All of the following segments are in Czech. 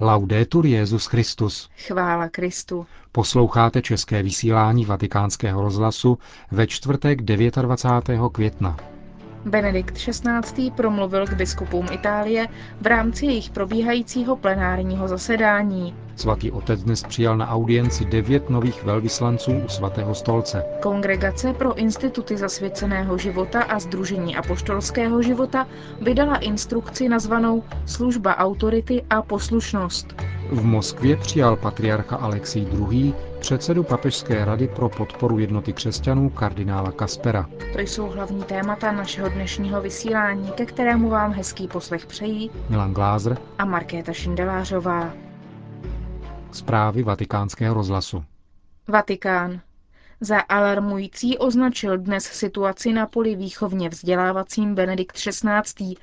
Laudetur Jezus Christus. Chvála Kristu. Posloucháte české vysílání Vatikánského rozhlasu ve čtvrtek 29. května. Benedikt XVI. promluvil k biskupům Itálie v rámci jejich probíhajícího plenárního zasedání. Svatý otec dnes přijal na audienci devět nových velvyslanců u svatého stolce. Kongregace pro instituty zasvěceného života a Združení apoštolského života vydala instrukci nazvanou Služba autority a poslušnost. V Moskvě přijal patriarcha Alexij II. Předsedu Papežské rady pro podporu jednoty křesťanů kardinála Kaspera. To jsou hlavní témata našeho dnešního vysílání, ke kterému vám hezký poslech přejí Milan Glázer a Markéta Šindelářová. Zprávy vatikánského rozhlasu. Vatikán. Za alarmující označil dnes situaci na poli výchovně vzdělávacím Benedikt XVI.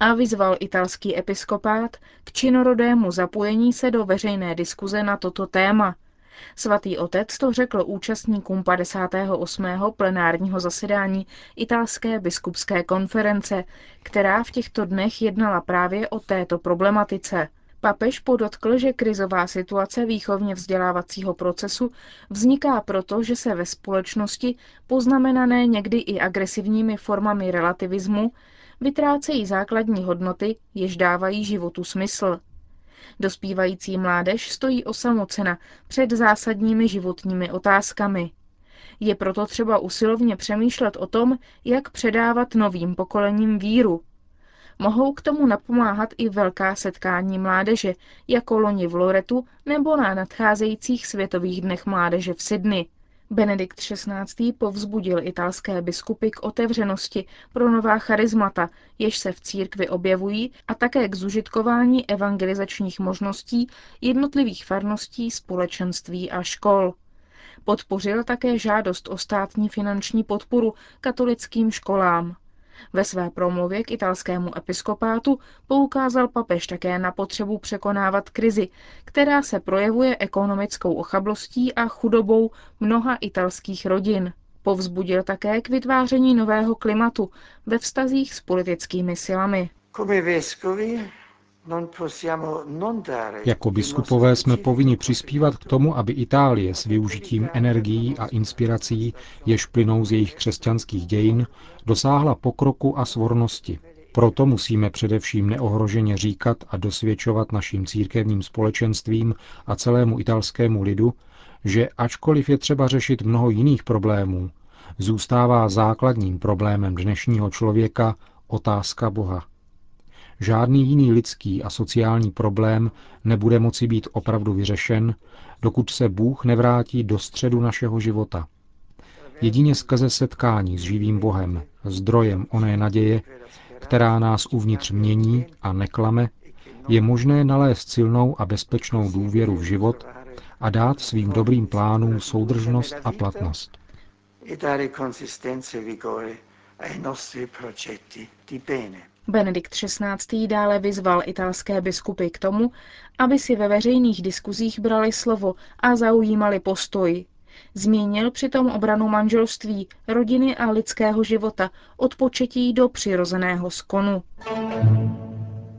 a vyzval italský episkopát k činorodému zapojení se do veřejné diskuze na toto téma. Svatý otec to řekl účastníkům 58. plenárního zasedání italské biskupské konference, která v těchto dnech jednala právě o této problematice. Papež podotkl, že krizová situace výchovně vzdělávacího procesu vzniká proto, že se ve společnosti, poznamenané někdy i agresivními formami relativismu, vytrácejí základní hodnoty, jež dávají životu smysl. Dospívající mládež stojí osamocena před zásadními životními otázkami. Je proto třeba usilovně přemýšlet o tom, jak předávat novým pokolením víru, Mohou k tomu napomáhat i velká setkání mládeže, jako loni v Loretu nebo na nadcházejících světových dnech mládeže v Sydney. Benedikt XVI. povzbudil italské biskupy k otevřenosti pro nová charizmata, jež se v církvi objevují, a také k zužitkování evangelizačních možností jednotlivých farností, společenství a škol. Podpořil také žádost o státní finanční podporu katolickým školám. Ve své promluvě k italskému episkopátu poukázal papež také na potřebu překonávat krizi, která se projevuje ekonomickou ochablostí a chudobou mnoha italských rodin. Povzbudil také k vytváření nového klimatu ve vztazích s politickými silami. Jako biskupové jsme povinni přispívat k tomu, aby Itálie s využitím energií a inspirací, jež plynou z jejich křesťanských dějin, dosáhla pokroku a svornosti. Proto musíme především neohroženě říkat a dosvědčovat našim církevním společenstvím a celému italskému lidu, že ačkoliv je třeba řešit mnoho jiných problémů, zůstává základním problémem dnešního člověka otázka Boha. Žádný jiný lidský a sociální problém nebude moci být opravdu vyřešen, dokud se Bůh nevrátí do středu našeho života. Jedině skrze setkání s živým Bohem, zdrojem oné naděje, která nás uvnitř mění a neklame, je možné nalézt silnou a bezpečnou důvěru v život a dát svým dobrým plánům soudržnost a platnost. E dare consistenza e vigore ai nostri progetti di bene. Benedikt XVI. dále vyzval italské biskupy k tomu, aby si ve veřejných diskuzích brali slovo a zaujímali postoj. Zmínil přitom obranu manželství, rodiny a lidského života od početí do přirozeného skonu.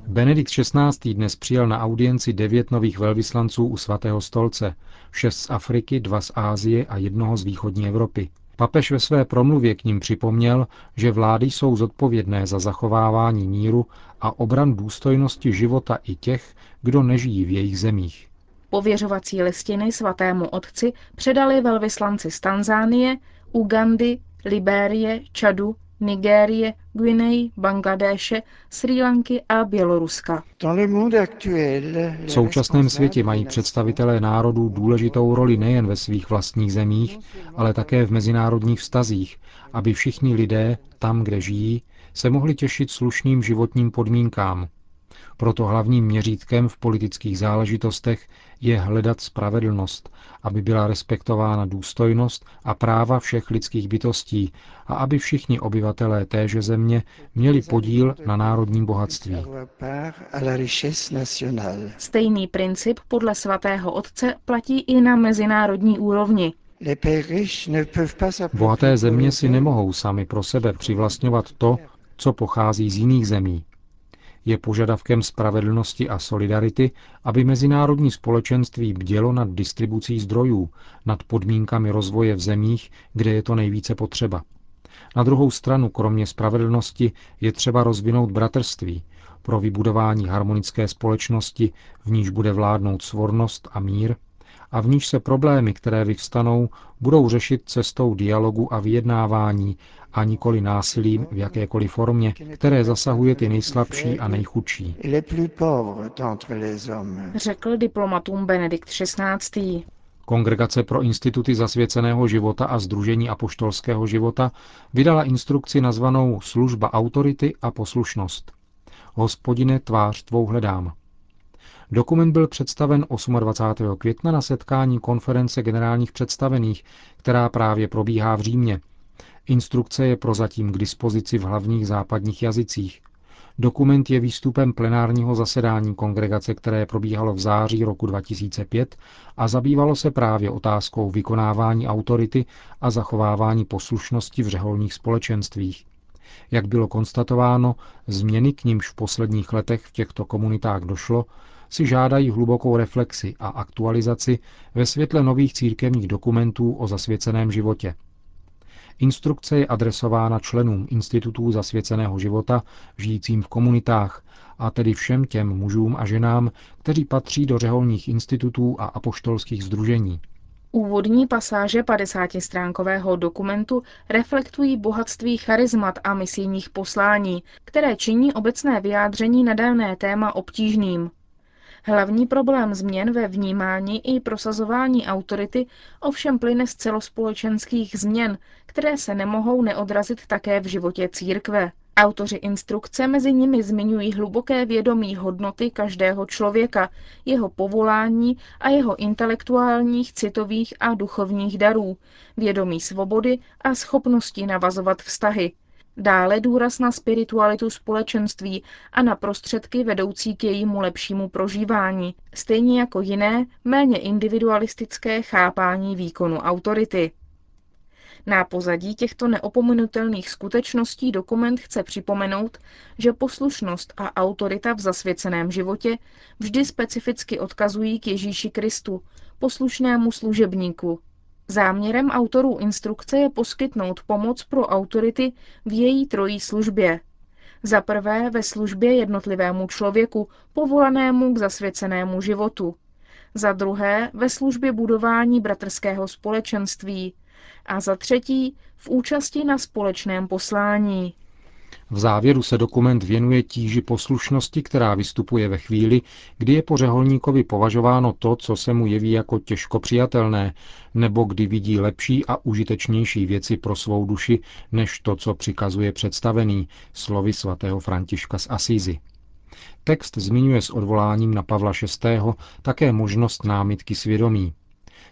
Benedikt XVI. dnes přijal na audienci devět nových velvyslanců u svatého stolce, šest z Afriky, dva z Ázie a jednoho z východní Evropy. Papež ve své promluvě k ním připomněl, že vlády jsou zodpovědné za zachovávání míru a obran důstojnosti života i těch, kdo nežijí v jejich zemích. Pověřovací listiny svatému otci předali velvyslanci z Tanzánie, Ugandy, Libérie, Čadu, Nigérie, Guinei, Bangladéše, Sri Lanky a Běloruska. V současném světě mají představitelé národů důležitou roli nejen ve svých vlastních zemích, ale také v mezinárodních vztazích, aby všichni lidé, tam, kde žijí, se mohli těšit slušným životním podmínkám, proto hlavním měřítkem v politických záležitostech je hledat spravedlnost, aby byla respektována důstojnost a práva všech lidských bytostí a aby všichni obyvatelé téže země měli podíl na národním bohatství. Stejný princip podle svatého otce platí i na mezinárodní úrovni. Bohaté země si nemohou sami pro sebe přivlastňovat to, co pochází z jiných zemí. Je požadavkem spravedlnosti a solidarity, aby mezinárodní společenství bdělo nad distribucí zdrojů, nad podmínkami rozvoje v zemích, kde je to nejvíce potřeba. Na druhou stranu, kromě spravedlnosti, je třeba rozvinout bratrství pro vybudování harmonické společnosti, v níž bude vládnout svornost a mír, a v níž se problémy, které vyvstanou, budou řešit cestou dialogu a vyjednávání a nikoli násilím v jakékoliv formě, které zasahuje ty nejslabší a nejchudší. Řekl diplomatům Benedikt XVI. Kongregace pro instituty zasvěceného života a Združení apoštolského života vydala instrukci nazvanou Služba autority a poslušnost. Hospodine, tvář tvou hledám. Dokument byl představen 28. května na setkání konference generálních představených, která právě probíhá v Římě. Instrukce je prozatím k dispozici v hlavních západních jazycích. Dokument je výstupem plenárního zasedání kongregace, které probíhalo v září roku 2005 a zabývalo se právě otázkou vykonávání autority a zachovávání poslušnosti v řeholních společenstvích. Jak bylo konstatováno, změny k nímž v posledních letech v těchto komunitách došlo, si žádají hlubokou reflexi a aktualizaci ve světle nových církevních dokumentů o zasvěceném životě. Instrukce je adresována členům institutů zasvěceného života žijícím v komunitách, a tedy všem těm mužům a ženám, kteří patří do řeholních institutů a apoštolských združení. Úvodní pasáže 50-stránkového dokumentu reflektují bohatství charizmat a misijních poslání, které činí obecné vyjádření na téma obtížným. Hlavní problém změn ve vnímání i prosazování autority ovšem plyne z celospolečenských změn, které se nemohou neodrazit také v životě církve. Autoři instrukce mezi nimi zmiňují hluboké vědomí hodnoty každého člověka, jeho povolání a jeho intelektuálních, citových a duchovních darů, vědomí svobody a schopnosti navazovat vztahy, Dále důraz na spiritualitu společenství a na prostředky vedoucí k jejímu lepšímu prožívání, stejně jako jiné, méně individualistické chápání výkonu autority. Na pozadí těchto neopomenutelných skutečností dokument chce připomenout, že poslušnost a autorita v zasvěceném životě vždy specificky odkazují k Ježíši Kristu, poslušnému služebníku, Záměrem autorů instrukce je poskytnout pomoc pro autority v její trojí službě. Za prvé ve službě jednotlivému člověku, povolanému k zasvěcenému životu. Za druhé ve službě budování bratrského společenství. A za třetí v účasti na společném poslání. V závěru se dokument věnuje tíži poslušnosti, která vystupuje ve chvíli, kdy je po řeholníkovi považováno to, co se mu jeví jako těžko přijatelné, nebo kdy vidí lepší a užitečnější věci pro svou duši, než to, co přikazuje představený, slovy svatého Františka z Asízy. Text zmiňuje s odvoláním na Pavla VI. také možnost námitky svědomí,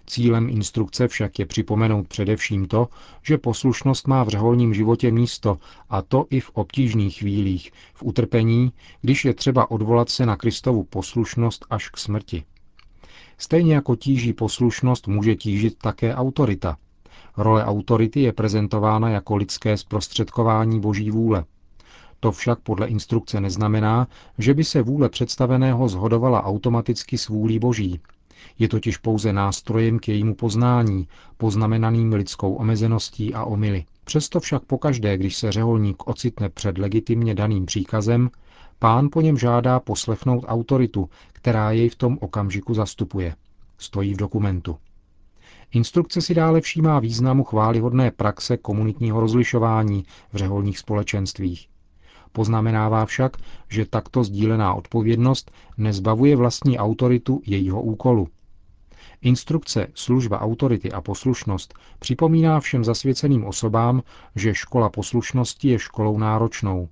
Cílem instrukce však je připomenout především to, že poslušnost má v řeholním životě místo, a to i v obtížných chvílích, v utrpení, když je třeba odvolat se na Kristovu poslušnost až k smrti. Stejně jako tíží poslušnost, může tížit také autorita. Role autority je prezentována jako lidské zprostředkování boží vůle. To však podle instrukce neznamená, že by se vůle představeného zhodovala automaticky s vůlí boží, je totiž pouze nástrojem k jejímu poznání, poznamenaným lidskou omezeností a omily. Přesto však pokaždé, když se řeholník ocitne před legitimně daným příkazem, pán po něm žádá poslechnout autoritu, která jej v tom okamžiku zastupuje. Stojí v dokumentu. Instrukce si dále všímá významu chválihodné praxe komunitního rozlišování v řeholních společenstvích. Poznamenává však, že takto sdílená odpovědnost nezbavuje vlastní autoritu jejího úkolu. Instrukce Služba autority a poslušnost připomíná všem zasvěceným osobám, že škola poslušnosti je školou náročnou.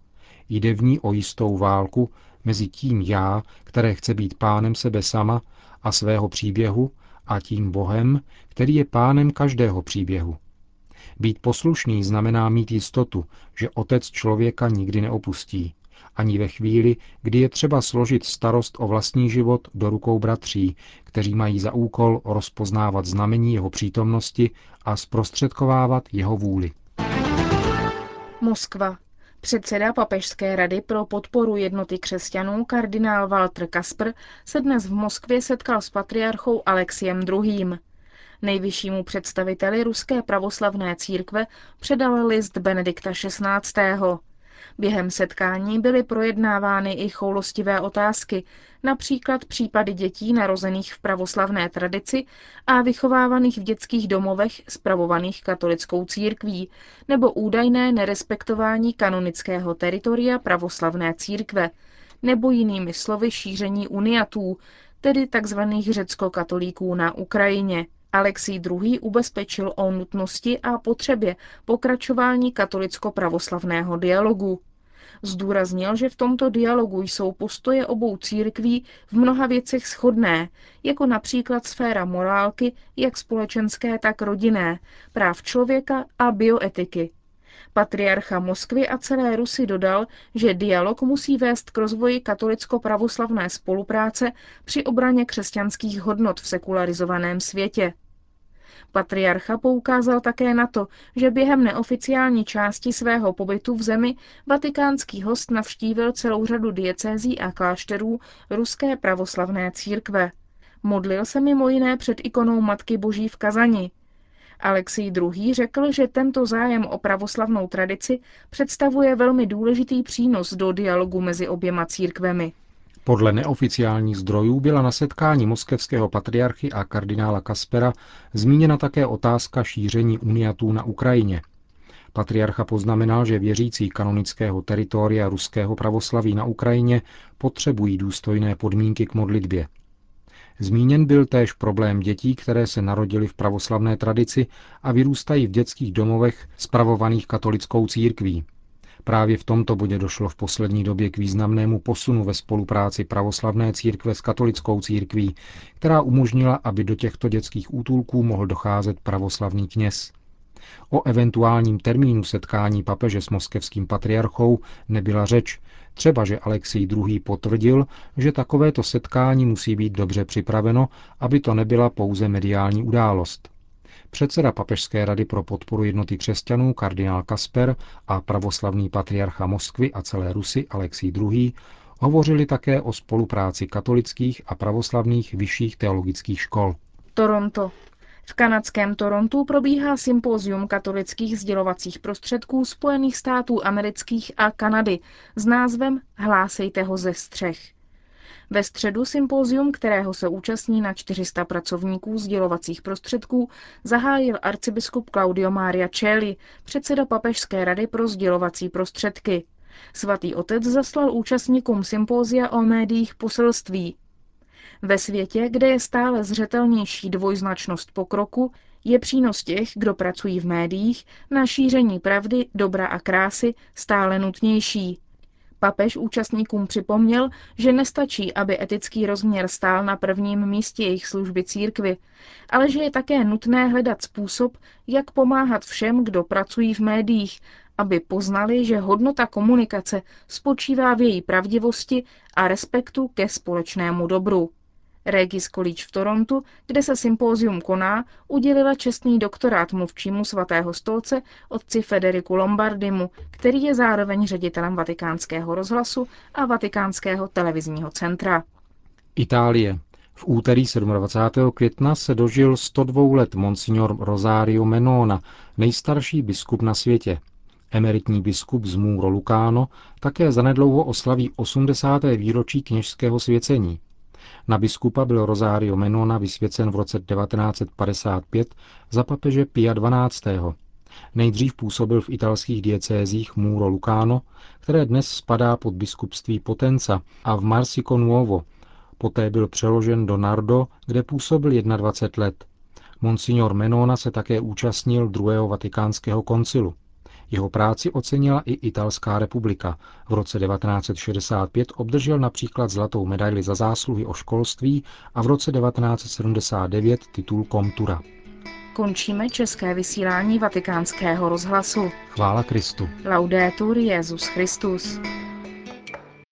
Jde v ní o jistou válku mezi tím já, které chce být pánem sebe sama a svého příběhu, a tím Bohem, který je pánem každého příběhu. Být poslušný znamená mít jistotu, že otec člověka nikdy neopustí, ani ve chvíli, kdy je třeba složit starost o vlastní život do rukou bratří, kteří mají za úkol rozpoznávat znamení jeho přítomnosti a zprostředkovávat jeho vůli. Moskva. Předseda Papežské rady pro podporu jednoty křesťanů kardinál Walter Kasper se dnes v Moskvě setkal s patriarchou Alexiem II. Nejvyššímu představiteli ruské pravoslavné církve předal list Benedikta XVI. Během setkání byly projednávány i choulostivé otázky, například případy dětí narozených v pravoslavné tradici a vychovávaných v dětských domovech spravovaných katolickou církví, nebo údajné nerespektování kanonického teritoria pravoslavné církve, nebo jinými slovy šíření uniatů, tedy tzv. řecko-katolíků na Ukrajině. Alexij II. ubezpečil o nutnosti a potřebě pokračování katolicko-pravoslavného dialogu. Zdůraznil, že v tomto dialogu jsou postoje obou církví v mnoha věcech shodné, jako například sféra morálky, jak společenské, tak rodinné, práv člověka a bioetiky. Patriarcha Moskvy a celé Rusy dodal, že dialog musí vést k rozvoji katolicko-pravoslavné spolupráce při obraně křesťanských hodnot v sekularizovaném světě. Patriarcha poukázal také na to, že během neoficiální části svého pobytu v zemi vatikánský host navštívil celou řadu diecézí a klášterů ruské pravoslavné církve. Modlil se mimo jiné před ikonou Matky Boží v Kazani. Alexij II. řekl, že tento zájem o pravoslavnou tradici představuje velmi důležitý přínos do dialogu mezi oběma církvemi. Podle neoficiálních zdrojů byla na setkání moskevského patriarchy a kardinála Kaspera zmíněna také otázka šíření uniatů na Ukrajině. Patriarcha poznamenal, že věřící kanonického teritoria ruského pravoslaví na Ukrajině potřebují důstojné podmínky k modlitbě. Zmíněn byl též problém dětí, které se narodily v pravoslavné tradici a vyrůstají v dětských domovech spravovaných katolickou církví, Právě v tomto bodě došlo v poslední době k významnému posunu ve spolupráci pravoslavné církve s katolickou církví, která umožnila, aby do těchto dětských útulků mohl docházet pravoslavný kněz. O eventuálním termínu setkání papeže s moskevským patriarchou nebyla řeč, třeba že Alexij II. potvrdil, že takovéto setkání musí být dobře připraveno, aby to nebyla pouze mediální událost. Předseda Papežské rady pro podporu jednoty křesťanů kardinál Kasper a pravoslavný patriarcha Moskvy a celé Rusy Alexij II. hovořili také o spolupráci katolických a pravoslavných vyšších teologických škol. Toronto. V kanadském Torontu probíhá sympózium katolických sdělovacích prostředků Spojených států amerických a Kanady s názvem Hlásejte ho ze střech. Ve středu sympózium, kterého se účastní na 400 pracovníků sdělovacích prostředků, zahájil arcibiskup Claudio Maria Celli, předseda Papežské rady pro sdělovací prostředky. Svatý otec zaslal účastníkům sympózia o médiích poselství. Ve světě, kde je stále zřetelnější dvojznačnost pokroku, je přínos těch, kdo pracují v médiích, na šíření pravdy, dobra a krásy stále nutnější. Papež účastníkům připomněl, že nestačí, aby etický rozměr stál na prvním místě jejich služby církvy, ale že je také nutné hledat způsob, jak pomáhat všem, kdo pracují v médiích, aby poznali, že hodnota komunikace spočívá v její pravdivosti a respektu ke společnému dobru. Regis College v Torontu, kde se sympózium koná, udělila čestný doktorát mluvčímu svatého stolce otci Federiku Lombardimu, který je zároveň ředitelem vatikánského rozhlasu a vatikánského televizního centra. Itálie. V úterý 27. května se dožil 102 let monsignor Rosario Menona, nejstarší biskup na světě. Emeritní biskup z Muro Lucano také zanedlouho oslaví 80. výročí kněžského svěcení. Na biskupa byl Rosario Menona vysvěcen v roce 1955 za papeže Pia XII. Nejdřív působil v italských diecézích Muro Lucano, které dnes spadá pod biskupství Potenza a v Marsico Nuovo. Poté byl přeložen do Nardo, kde působil 21 let. Monsignor Menona se také účastnil druhého vatikánského koncilu. Jeho práci ocenila i Italská republika. V roce 1965 obdržel například zlatou medaili za zásluhy o školství a v roce 1979 titul komtura. Končíme české vysílání vatikánského rozhlasu. Chvála Kristu. Laudetur Jezus Christus.